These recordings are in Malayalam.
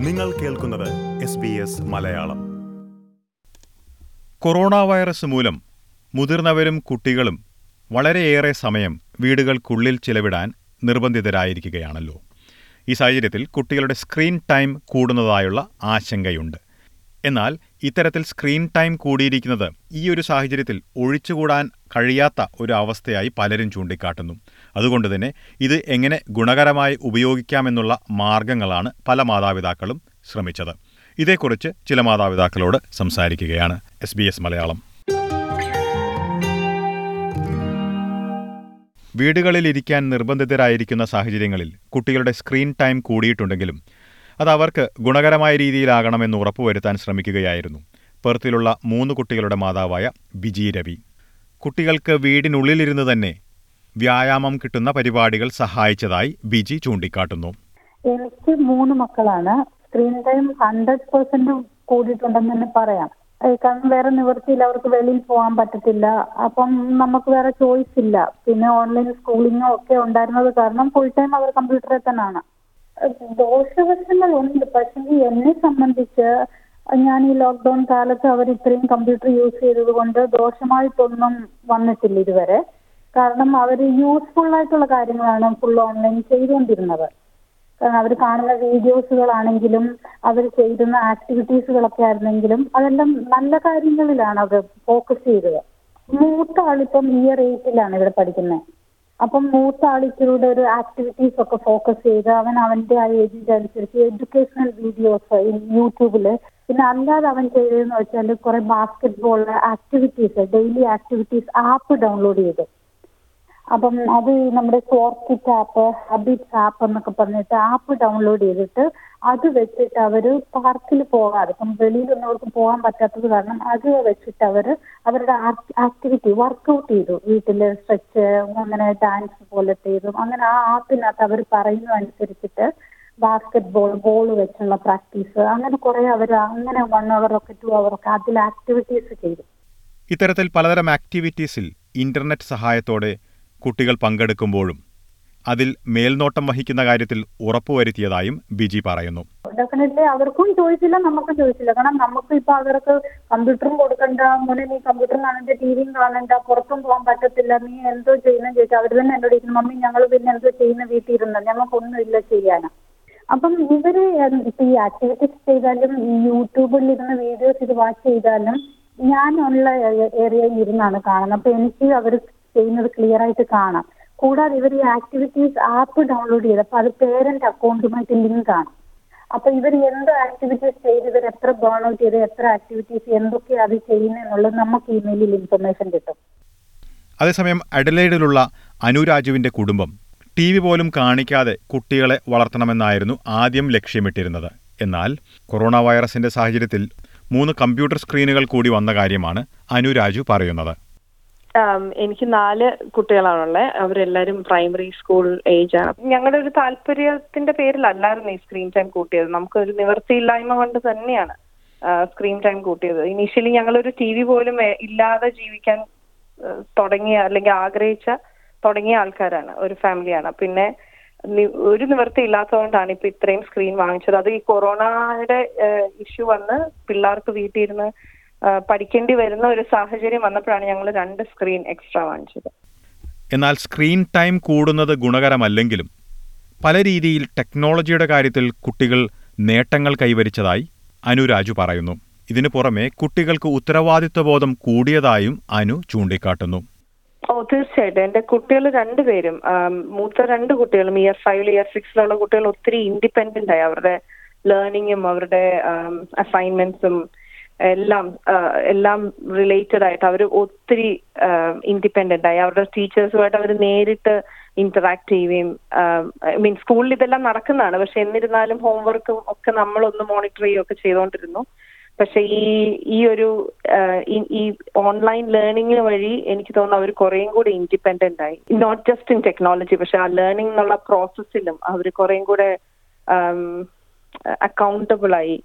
നിങ്ങൾ കേൾക്കുന്നത് S B S Malayalam. Corona virus മൂലം മുതിർന്നവരും കുട്ടികളും വളരെയേറെ സമയം വീടുകൾക്കുള്ളിൽ ചിലവിടാൻ നിർബന്ധിതരായിരിക്കുകയാണല്ലോ. ഈ സാഹചര്യത്തിൽ കുട്ടികളുടെ സ്ക്രീൻ ടൈം കൂടുന്നതായുള്ള ആശങ്കയുണ്ട്. എന്നാൽ ഇത്തരത്തിൽ സ്ക്രീൻ ടൈം കൂടിയിരിക്കുന്നത് ഈ ഒരു സാഹചര്യത്തിൽ ഒഴിച്ചുകൂടാൻ കഴിയാത്ത ഒരു അവസ്ഥയായി പലരും ചൂണ്ടിക്കാട്ടുന്നു. അതുകൊണ്ട് തന്നെ ഇത് എങ്ങനെ ഗുണകരമായി ഉപയോഗിക്കാമെന്നുള്ള മാർഗങ്ങളാണ് പല മാതാപിതാക്കളും ശ്രമിച്ചത്. ഇതേക്കുറിച്ച് ചില മാതാപിതാക്കളോട് സംസാരിക്കുകയാണ് എസ് ബി എസ് മലയാളം. വീടുകളിലിരിക്കാൻ നിർബന്ധിതരായിരിക്കുന്ന സാഹചര്യങ്ങളിൽ കുട്ടികളുടെ സ്ക്രീൻ ടൈം കൂടിയിട്ടുണ്ടെങ്കിലും അത് അവർക്ക് ഗുണകരമായ രീതിയിലാകണമെന്ന് ഉറപ്പുവരുത്താൻ ശ്രമിക്കുകയായിരുന്നു. പെർത്തിലുള്ള മൂന്ന് കുട്ടികളുടെ മാതാവായ ബിജി രവി. കുട്ടികൾക്ക് വീടിനുള്ളിലിരുന്ന് തന്നെ വ്യായാമം കിട്ടുന്ന പരിപാടികൾ സഹായിച്ചതായി ബിജി ചൂണ്ടിക്കാട്ടുന്നു. എനിക്ക് മൂന്ന് മക്കളാണ്. സ്ക്രീൻ ടൈം ഹൺഡ്രഡ് പെർസെന്റ് കൂടിയിട്ടുണ്ടെന്ന് തന്നെ പറയാം കാരണം വേറെ നിവൃത്തിയില്ല. അവർക്ക് വെളിയിൽ പോകാൻ പറ്റത്തില്ല. അപ്പം നമുക്ക് വേറെ ചോയ്സ് ഇല്ല. പിന്നെ ഓൺലൈൻ സ്കൂളിങ്ങോ ഒക്കെ ഉണ്ടായിരുന്നത് കാരണം ഫുൾ ടൈം അവർ കമ്പ്യൂട്ടറിൽ തന്നെയാണ് ദോഷവശങ്ങളുണ്ട്. പക്ഷേ എന്നെ സംബന്ധിച്ച് ഞാൻ ഈ ലോക്ക്ഡൌൺ കാലത്ത് അവർ ഇത്രയും കമ്പ്യൂട്ടർ യൂസ് ചെയ്തത് കൊണ്ട് ദോഷമായിട്ടൊന്നും വന്നിട്ടില്ല ഇതുവരെ. കാരണം അവർ യൂസ്ഫുൾ ആയിട്ടുള്ള കാര്യങ്ങളാണ് ഫുൾ ഓൺലൈൻ ചെയ്തുകൊണ്ടിരുന്നത്. കാരണം അവർ കാണുന്ന വീഡിയോസുകളാണെങ്കിലും അവർ ചെയ്യുന്ന ആക്ടിവിറ്റീസുകളൊക്കെ ആയിരുന്നെങ്കിലും അതെല്ലാം നല്ല കാര്യങ്ങളിലാണ് അവർ ഫോക്കസ് ചെയ്തത്. മൂത്ത ആളിപ്പം ഇയർ എയ്റ്റിലാണ് ഇവിടെ പഠിക്കുന്നത് അപ്പം മൂത്ത ആളിച്ചിലൂടെ ഒരു ആക്ടിവിറ്റീസ് ഒക്കെ ഫോക്കസ് ചെയ്ത് അവൻ അവന്റെ ആ ഏജിന്റെ അനുസരിച്ച് എഡ്യൂക്കേഷണൽ വീഡിയോസ് യൂട്യൂബിൽ പിന്നെ അല്ലാതെ അവൻ ചെയ്തതെന്ന് വെച്ചാൽ കുറെ basketball activities daily activities app download ചെയ്തു. അപ്പം അത് നമ്മുടെ സ്പോർട്സ് ആപ്പ് ഹബിറ്റ്സ് ആപ്പ് എന്നൊക്കെ പറഞ്ഞിട്ട് ആപ്പ് ഡൗൺലോഡ് ചെയ്തിട്ട് അത് വെച്ചിട്ട് അവർ പാർക്കിൽ പോകാതെ ഇപ്പം വെളിയിലൊന്നും അവർക്ക് പോകാൻ പറ്റാത്തത് കാരണം അത് വെച്ചിട്ട് അവർ അവരുടെ ആക്ടിവിറ്റി വർക്കൗട്ട് ചെയ്തു. വീട്ടിൽ സ്ട്രെച്ച് അങ്ങനെ ഡാൻസ് പോലെ ചെയ്തു അങ്ങനെ ആ ആപ്പിനകത്ത് അവർ പറയുന്നത് അനുസരിച്ചിട്ട് ബാസ്കറ്റ് ബോൾ ബോൾ വെച്ചുള്ള പ്രാക്ടീസ് അങ്ങനെ കുറെ അവർ അങ്ങനെ വൺ അവർ ഒക്കെ ടു അവർ ഒക്കെ അതിൽ ആക്ടിവിറ്റീസ് ചെയ്തു. ഇത്തരത്തിൽ പലതരം ആക്ടിവിറ്റീസിൽ ഇന്റർനെറ്റ് സഹായത്തോടെ കുട്ടികൾ പങ്കെടുക്കുമ്പോഴും അതിൽ മേൽനോട്ടം വഹിക്കുന്ന കാര്യത്തിൽ ഉറപ്പുവരുത്തിയതായും ബിജി പറയുന്നു. ഡെഫിനറ്റ്ലി അവർക്കും ചോദിച്ചില്ല നമുക്കും ചോദിച്ചില്ല. കാരണം നമുക്ക് ഇപ്പൊ അവർക്ക് കമ്പ്യൂട്ടറും കൊടുക്കണ്ട മോനെ നീ കമ്പ്യൂട്ടർ കാണണ്ട ടി വിയും കാണണ്ട പുറത്തും പോകാൻ പറ്റത്തില്ല നീ എന്തോ ചെയ്യുന്ന ചോദിച്ചാൽ അവർ തന്നെ എന്നോട് ചോദിക്കുന്നു മമ്മി ഞങ്ങൾ പിന്നെ എന്തോ ചെയ്യുന്ന വീട്ടിൽ ഇരുന്ന് ഞങ്ങൾക്കൊന്നും ഇല്ല ചെയ്യാന്. അപ്പം ഇവർ ഈ ആക്ടിവിറ്റീസ് ചെയ്താലും യൂട്യൂബിൽ ഇരുന്ന് വീഡിയോസ് ഇത് വാച്ച് ചെയ്താലും ഞാൻ ഉള്ള ഏരിയയിൽ ഇരുന്നാണ് കാണുന്നത്. അപ്പൊ എനിക്ക് അവർ ചെയ്യുന്നത് ക്ലിയർ ആയിട്ട് കാണാം. കൂടാതെ ഇവർ ഈ ആക്ടിവിറ്റീസ് ആപ്പ് ഡൗൺലോഡ് ചെയ്ത് അപ്പൊ അത് പേരന്റ് അക്കൗണ്ടുമായിട്ട് ലിങ്ക് ആണ് അപ്പൊ ഇവർ എന്ത് ആക്ടിവിറ്റീസ് ചെയ്ത് ഇവർ എത്ര ബേൺ ഔട്ട് ചെയ്ത് എത്ര ആക്ടിവിറ്റീസ് എന്തൊക്കെയാണ് അത് ചെയ്യുന്നതെന്നുള്ളത് നമുക്ക് ഇമെയിലിൽ ഇൻഫർമേഷൻ കിട്ടും. അതേസമയം അഡലൈഡിലുള്ള അനുരാജുവിന്റെ കുടുംബം ടി വി പോലും കാണിക്കാതെ കുട്ടികളെ വളർത്തണമെന്നായിരുന്നു ആദ്യം ലക്ഷ്യമിട്ടിരുന്നത്. എന്നാൽ കൊറോണ വൈറസിന്റെ സാഹചര്യത്തിൽ മൂന്ന് കമ്പ്യൂട്ടർ സ്ക്രീനുകൾ കൂടി വന്ന കാര്യമാണ് അനുരാജു പറയുന്നത്. എനിക്ക് നാല് കുട്ടികളാണുള്ളത് അവരെല്ലാരും പ്രൈമറി സ്കൂൾ ഏജ് ആണ്. ഞങ്ങളുടെ ഒരു താല്പര്യത്തിന്റെ പേരിലല്ലായിരുന്നു ഈ സ്ക്രീൻ ടൈം കൂട്ടിയത്. നമുക്കൊരു നിവൃത്തിയില്ലായ്മ കൊണ്ട് തന്നെയാണ് സ്ക്രീൻ ടൈം കൂട്ടിയത്. ഇനീഷ്യലി ഞങ്ങളൊരു ടി വി പോലും ഇല്ലാതെ ജീവിക്കാൻ തുടങ്ങിയ അല്ലെങ്കിൽ ആഗ്രഹിച്ച തുടങ്ങിയ ആൾക്കാരാണ്. ഒരു ഫാമിലിയാണ് പിന്നെ ഒരു നിവൃത്തി ഇല്ലാത്തതുകൊണ്ടാണ് ഇപ്പൊ ഇത്രയും സ്ക്രീൻ വാങ്ങിച്ചത്. അത് ഈ കൊറോണയുടെ ഇഷ്യൂ വന്ന് പിള്ളേർക്ക് വീട്ടിൽ ഇരുന്ന് പഠിക്കേണ്ടി വരുന്ന ഒരു സാഹചര്യം വന്നപ്പോഴാണ് ഞങ്ങൾ രണ്ട് സ്ക്രീൻ എക്സ്ട്രാ വാങ്ങിച്ചത്. എന്നാൽ സ്ക്രീൻ ടൈം കൂടുന്നത് ഗുണകരമല്ലെങ്കിലും പല രീതിയിൽ ടെക്നോളജിയുടെ കാര്യത്തിൽ കുട്ടികൾ നേട്ടങ്ങൾ കൈവരിച്ചതായി അനുരാജു പറയുന്നു. ഇതിനു പുറമെ കുട്ടികൾക്ക് ഉത്തരവാദിത്വബോധം കൂടിയതായും അനു ചൂണ്ടിക്കാട്ടുന്നു. ഓ തീർച്ചയായിട്ടും. എന്റെ കുട്ടികൾ രണ്ടുപേരും മൂത്ത രണ്ട് കുട്ടികളും ഇയർ ഫൈവിൽ ഇയർ സിക്സിലുള്ള കുട്ടികൾ ഒത്തിരി ഇൻഡിപെൻഡന്റ് ആയി. അവരുടെ ലേണിങ്ങും അവരുടെ അസൈൻമെന്റ്സും എല്ലാം എല്ലാം റിലേറ്റഡ് ആയിട്ട് അവർ ഒത്തിരി ഇൻഡിപെൻഡന്റ് ആയി. അവരുടെ ടീച്ചേഴ്സുമായിട്ട് അവർ നേരിട്ട് ഇന്ററാക്ട് ചെയ്യുകയും ഐ മീൻ സ്കൂളിൽ ഇതെല്ലാം നടക്കുന്നതാണ്. പക്ഷെ എന്നിരുന്നാലും ഹോംവർക്കും ഒക്കെ നമ്മളൊന്ന് മോണിറ്റർ ചെയ്യുകയൊക്കെ ചെയ്തുകൊണ്ടിരുന്നു പക്ഷെ ഈ ഈ ഒരു ഈ- ഓൺലൈൻ ലേണിംഗ് വഴി എനിക്ക് തോന്നുന്നു അവർ കുറേയും കൂടി ഇൻഡിപെൻഡന്റ് ആയി. നോട്ട് ജസ്റ്റ് ഇൻ ടെക്നോളജി പക്ഷെ ആ ലേണിംഗ് എന്നുള്ള പ്രോസസ്സിലും അവർ കുറേയും കൂടെ അക്കൗണ്ടബിൾ ആയി.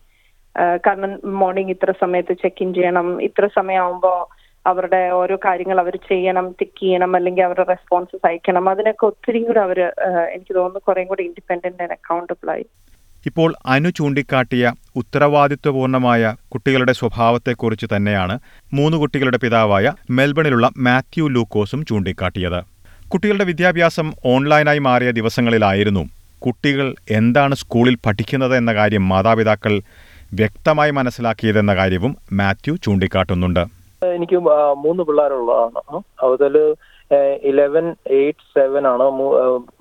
കാരണം മോർണിംഗ് ഇത്ര സമയത്ത് ചെക്ക് ഇൻ ചെയ്യണം. ഇത്ര സമയമാകുമ്പോൾ അവരുടെ ഓരോ കാര്യങ്ങൾ അവർ ചെയ്യണം തിക്ക് ചെയ്യണം അല്ലെങ്കിൽ അവരുടെ റെസ്പോൺസസ് അയക്കണം. അതിനൊക്കെ ഒത്തിരി കൂടെ അവർ എനിക്ക് തോന്നുന്നു കുറേ കൂടി ഇൻഡിപെൻഡന്റ് ആൻഡ് അക്കൗണ്ടബിൾ ആയി. ഇപ്പോൾ അനു ചൂണ്ടിക്കാട്ടിയ ഉത്തരവാദിത്വപൂർണമായ കുട്ടികളുടെ സ്വഭാവത്തെക്കുറിച്ച് തന്നെയാണ് മൂന്ന് കുട്ടികളുടെ പിതാവായ മെൽബണിലുള്ള മാത്യു ലൂക്കോസും ചൂണ്ടിക്കാട്ടിയത്. കുട്ടികളുടെ വിദ്യാഭ്യാസം ഓൺലൈനായി മാറിയ ദിവസങ്ങളിലായിരുന്നു കുട്ടികൾ എന്താണ് സ്കൂളിൽ പഠിക്കുന്നത് എന്ന കാര്യം മാതാപിതാക്കൾ വ്യക്തമായി മനസ്സിലാക്കിയതെന്ന കാര്യവും മാത്യു ചൂണ്ടിക്കാട്ടുന്നുണ്ട്. എനിക്ക് മൂന്ന് പിള്ളേരുള്ളതാണ്. അതിൽ ഇലവൻ എയ്റ്റ് സെവൻ ആണ്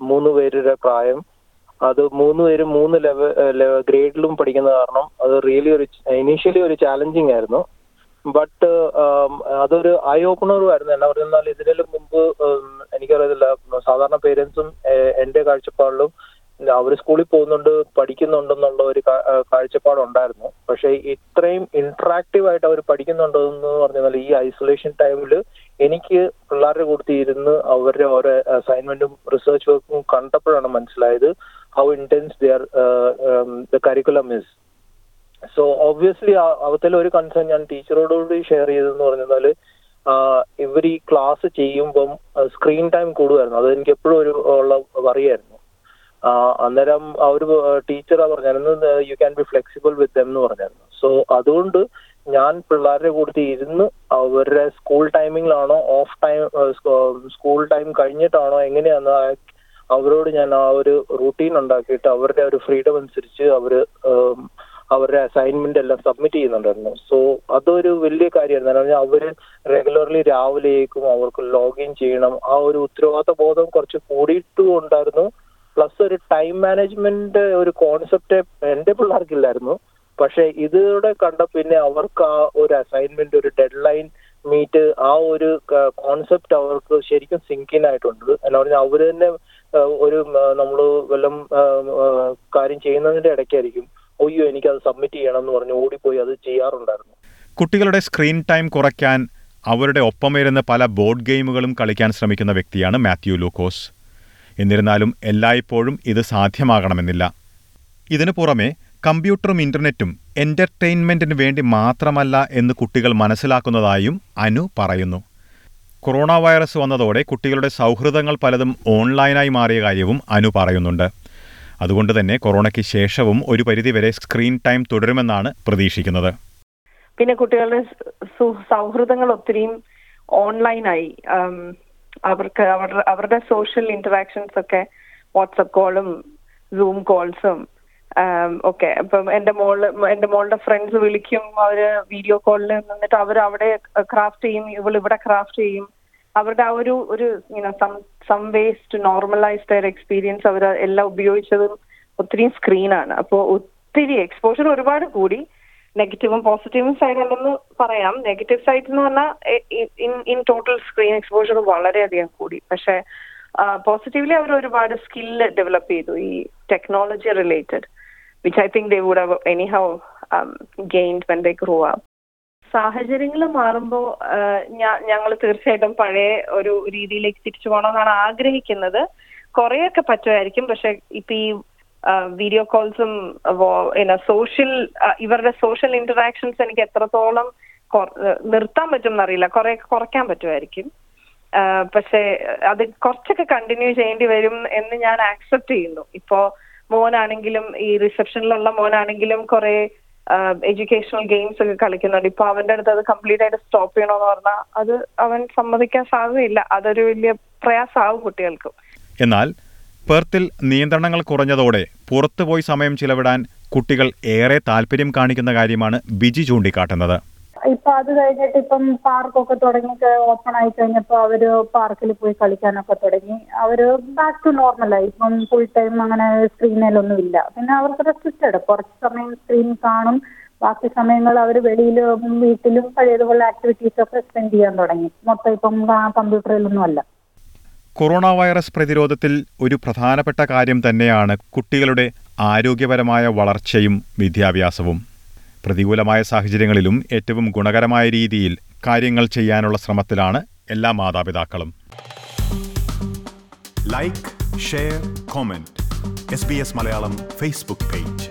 മൂന്ന് പേരുടെ പ്രായം. അത് മൂന്ന് പേരും മൂന്ന് ലെവൽ ഗ്രേഡിലും പഠിക്കുന്ന കാരണം അത് റിയലി ഒരു ഇനീഷ്യലി ഒരു ചാലഞ്ചിങ് ആയിരുന്നു. ബട്ട് അതൊരു ഐ ഓപ്പണറും ആയിരുന്നു എന്നാ പറഞ്ഞാൽ ഇതിനെല്ലാം മുമ്പ് എനിക്കറിയത്തില്ല. സാധാരണ പേരൻസും എന്റെ കാഴ്ചപ്പാടിലും അവർ സ്കൂളിൽ പോകുന്നുണ്ട് പഠിക്കുന്നുണ്ടെന്നുള്ള ഒരു കാഴ്ചപ്പാടുണ്ടായിരുന്നു. പക്ഷെ ഇത്രയും ഇന്ററാക്റ്റീവ് ആയിട്ട് അവർ പഠിക്കുന്നുണ്ടെന്ന് പറഞ്ഞാൽ ഈ ഐസൊലേഷൻ ടൈമിൽ എനിക്ക് പിള്ളേരുടെ കൂട്ടത്തിൽ ഇരുന്ന് അവരുടെ ഓരോ അസൈൻമെന്റും റിസർച്ച് വർക്കും കണ്ടപ്പോഴാണ് മനസ്സിലായത് how intense their the curriculum is so obviously അവത്തിൽ ഒരു കൺസേൺ ഞാൻ ടീച്ചറോടുകൂടി ഷെയർ ചെയ്തെന്ന് പറഞ്ഞാൽ ഇവർ ഈ ക്ലാസ് ചെയ്യുമ്പം സ്ക്രീൻ ടൈം കൂടുമായിരുന്നു. അത് എനിക്ക് എപ്പോഴും ഒരു ഉള്ള വറിയായിരുന്നു. ആ, അന്നേരം അവർ ടീച്ചറാ പറഞ്ഞായിരുന്നു you can be flexible with എന്ന് പറഞ്ഞായിരുന്നു. സോ അതുകൊണ്ട് ഞാൻ പിള്ളേരുടെ കൂട്ടത്തിൽ ഇരുന്ന് അവരുടെ സ്കൂൾ ടൈമിങ്ങിലാണോ ഓഫ് ടൈം സ്കൂൾ ടൈം കഴിഞ്ഞിട്ടാണോ എങ്ങനെയാന്ന് അവരോട് ഞാൻ ആ ഒരു റൂട്ടീൻ ഉണ്ടാക്കിയിട്ട് അവരുടെ ഒരു ഫ്രീഡം അനുസരിച്ച് അവർ അവരുടെ അസൈൻമെന്റ് എല്ലാം സബ്മിറ്റ് ചെയ്യുന്നുണ്ടായിരുന്നു. സോ അതൊരു വലിയ കാര്യമായിരുന്നു. അവർ റെഗുലർലി രാവിലെയേക്കും അവർക്ക് ലോഗിൻ ചെയ്യണം. ആ ഒരു ഉത്തരവാദിത്ത ബോധം കുറച്ച് കൂടിയിട്ടും ഉണ്ടായിരുന്നു പ്ലസ് ഒരു ടൈം മാനേജ്മെന്റ് ഒരു കോൺസെപ്റ്റ് എന്റെ പിള്ളേർക്കില്ലായിരുന്നു. പക്ഷെ ഇതിലൂടെ കണ്ട പിന്നെ അവർക്ക് ആ ഒരു അസൈൻമെന്റ് ഒരു ഡെഡ് ലൈൻ മീറ്റ് ആ ഒരു കോൺസെപ്റ്റ് അവർക്ക് ശരിക്കും സിങ്കിൻ ആയിട്ടുണ്ട്. എന്ന് പറഞ്ഞാൽ അവർ തന്നെ ഒരു നമ്മൾ വല്ലം ആ, ആ, കാര്യം ചെയ്യുന്നതിന്റെ ഇടയ്ക്കായിരിക്കും ഒയ്യോ അത് സബ്മിറ്റ് ചെയ്യണം എന്ന് പറഞ്ഞ് ഓടിപ്പോയി അത് ചെയ്യാറുണ്ടായിരുന്നു. കുട്ടികളുടെ സ്ക്രീൻ ടൈം കുറയ്ക്കാൻ അവരുടെ ഒപ്പം ഒപ്പമിരുന്ന് പല ബോർഡ് ഗെയിമുകളും കളിക്കാൻ ശ്രമിക്കുന്ന വ്യക്തിയാണ് മാത്യു ലൂക്കോസ്. എന്നിരുന്നാലും എല്ലായ്പ്പോഴും ഇത് സാധ്യമാകണമെന്നില്ല. ഇതിനു പുറമെ കമ്പ്യൂട്ടറും ഇന്റർനെറ്റും എന്റർടൈൻമെന്റിന് വേണ്ടി മാത്രമല്ല എന്ന് കുട്ടികൾ മനസ്സിലാക്കുന്നതായും അനു പറയുന്നു. കൊറോണ വൈറസ് വന്നതോടെ കുട്ടികളുടെ സൗഹൃദങ്ങൾ പലതും ഓൺലൈനായി മാറിയ കാര്യവും അനു പറയുന്നുണ്ട്. അതുകൊണ്ട് തന്നെ കൊറോണയ്ക്ക് ശേഷവും ഒരു പരിധിവരെ സ്ക്രീൻ ടൈം തുടരുമെന്നാണ് പ്രതീക്ഷിക്കുന്നത്. പിന്നെ കുട്ടികളുടെ സൗഹൃദങ്ങൾ ഒത്തിരിയും ഓൺലൈനായി അവർക്ക് അവരുടെ അവരുടെ സോഷ്യൽ ഇന്ററാക്ഷൻസ് ഒക്കെ വാട്സപ്പ് കോളും സൂം കോൾസും ഒക്കെ. ഇപ്പം എന്റെ മോൾ എന്റെ മോളുടെ ഫ്രണ്ട്സ് വിളിക്കും അവർ വീഡിയോ കോളിൽ നിന്നിട്ട് അവർ അവിടെ ക്രാഫ്റ്റ് ചെയ്യും ഇവൾ ഇവിടെ ക്രാഫ്റ്റ് ചെയ്യും. അവരുടെ ആ ഒരു ഒരു some ways to normalise their experience അവർ എല്ലാം ഉപയോഗിച്ചതും ഒത്തിരി സ്ക്രീനാണ് അപ്പോൾ ഒത്തിരി എക്സ്പോഷർ ഒരുപാട് കൂടി. നെഗറ്റീവും പോസിറ്റീവും സൈഡ് ഉണ്ടെന്ന് പറയാം. നെഗറ്റീവ് സൈഡ് എന്ന് പറഞ്ഞാൽ ഇൻ ടോട്ടൽ സ്ക്രീൻ എക്സ്പോഷർ വളരെയധികം കൂടി. പക്ഷെ പോസിറ്റീവ്ലി അവർ ഒരുപാട് സ്കില്ല് ഡെവലപ്പ് ചെയ്തു ഈ technology related which I think they would have anyhow gained when they grow up സാഹചര്യങ്ങൾ മാറുമ്പോൾ ഞങ്ങൾ തീർച്ചയായിട്ടും പഴയ ഒരു രീതിയിലേക്ക് തിരിച്ചു പോകണമെന്നാണ് ആഗ്രഹിക്കുന്നത്. കുറെയൊക്കെ പറ്റുമായിരിക്കും. പക്ഷെ ഇപ്പൊ ഈ വീഡിയോ കോൾസും സോഷ്യൽ ഇവരുടെ സോഷ്യൽ ഇന്ററാക്ഷൻസ് എനിക്ക് എത്രത്തോളം നിർത്താൻ പറ്റും എന്നറിയില്ല കുറെ കുറയ്ക്കാൻ പറ്റുമായിരിക്കും. പക്ഷേ അത് കുറച്ചൊക്കെ കണ്ടിന്യൂ ചെയ്യേണ്ടി വരും എന്ന് ഞാൻ ആക്സെപ്റ്റ് ചെയ്യുന്നു. ഇപ്പോ മോനാണെങ്കിലും ഈ റിസപ്ഷനിലുള്ള മോനാണെങ്കിലും കുറെ എഡ്യൂക്കേഷണൽ ഗെയിംസ് ഒക്കെ കളിക്കുന്നുണ്ട്. ഇപ്പൊ അവന്റെ അടുത്ത് അത് കംപ്ലീറ്റ് ആയിട്ട് സ്റ്റോപ്പ് ചെയ്യണമെന്ന് പറഞ്ഞാൽ അത് അവൻ സമ്മതിക്കാൻ സാധ്യതയില്ല. അതൊരു വലിയ പ്രയാസമാവും കുട്ടികൾക്കും. എന്നാൽ പെർത്തിൽ നിയന്ത്രണങ്ങൾ കുറഞ്ഞതോടെ പുറത്തുപോയി സമയം ചിലവിടാൻ കുട്ടികൾ ഏറെ താല്പര്യം കാണിക്കുന്ന കാര്യമാണ് ബിജി ചൂണ്ടിക്കാട്ടുന്നത്. ഇപ്പൊ അത് കഴിഞ്ഞിട്ട് ഇപ്പം പാർക്കൊക്കെ തുടങ്ങി ഓപ്പൺ ആയി കഴിഞ്ഞപ്പോ അവർ പാർക്കിൽ പോയി കളിക്കാനൊക്കെ തുടങ്ങി. അവർ ബാക്ക് ടു നോർമലായി ഇപ്പം ഫുൾ ടൈം അങ്ങനെ സ്ക്രീനിലൊന്നും ഇല്ല. പിന്നെ അവർക്ക് റെസ്ട്രിക്റ്റഡ് കുറച്ച് സമയം സ്ക്രീൻ കാണും. ബാക്കി സമയങ്ങൾ അവർ വെളിയിലും വീട്ടിലും പഴയതുപോലെ ആക്ടിവിറ്റീസ് ഒക്കെ സ്പെൻഡ് ചെയ്യാൻ തുടങ്ങി. മൊത്തം ഇപ്പം കമ്പ്യൂട്ടറിലൊന്നും അല്ല. കൊറോണ വൈറസ് പ്രതിരോധത്തിൽ ഒരു പ്രധാനപ്പെട്ട കാര്യം തന്നെയാണ് കുട്ടികളുടെ ആരോഗ്യപരമായ വളർച്ചയും വിദ്യാഭ്യാസവും. പ്രതികൂലമായ സാഹചര്യങ്ങളിലും ഏറ്റവും ഗുണകരമായ രീതിയിൽ കാര്യങ്ങൾ ചെയ്യാനുള്ള ശ്രമത്തിലാണ് എല്ലാ മാതാപിതാക്കളും. Like share comment S Malayalam Facebook page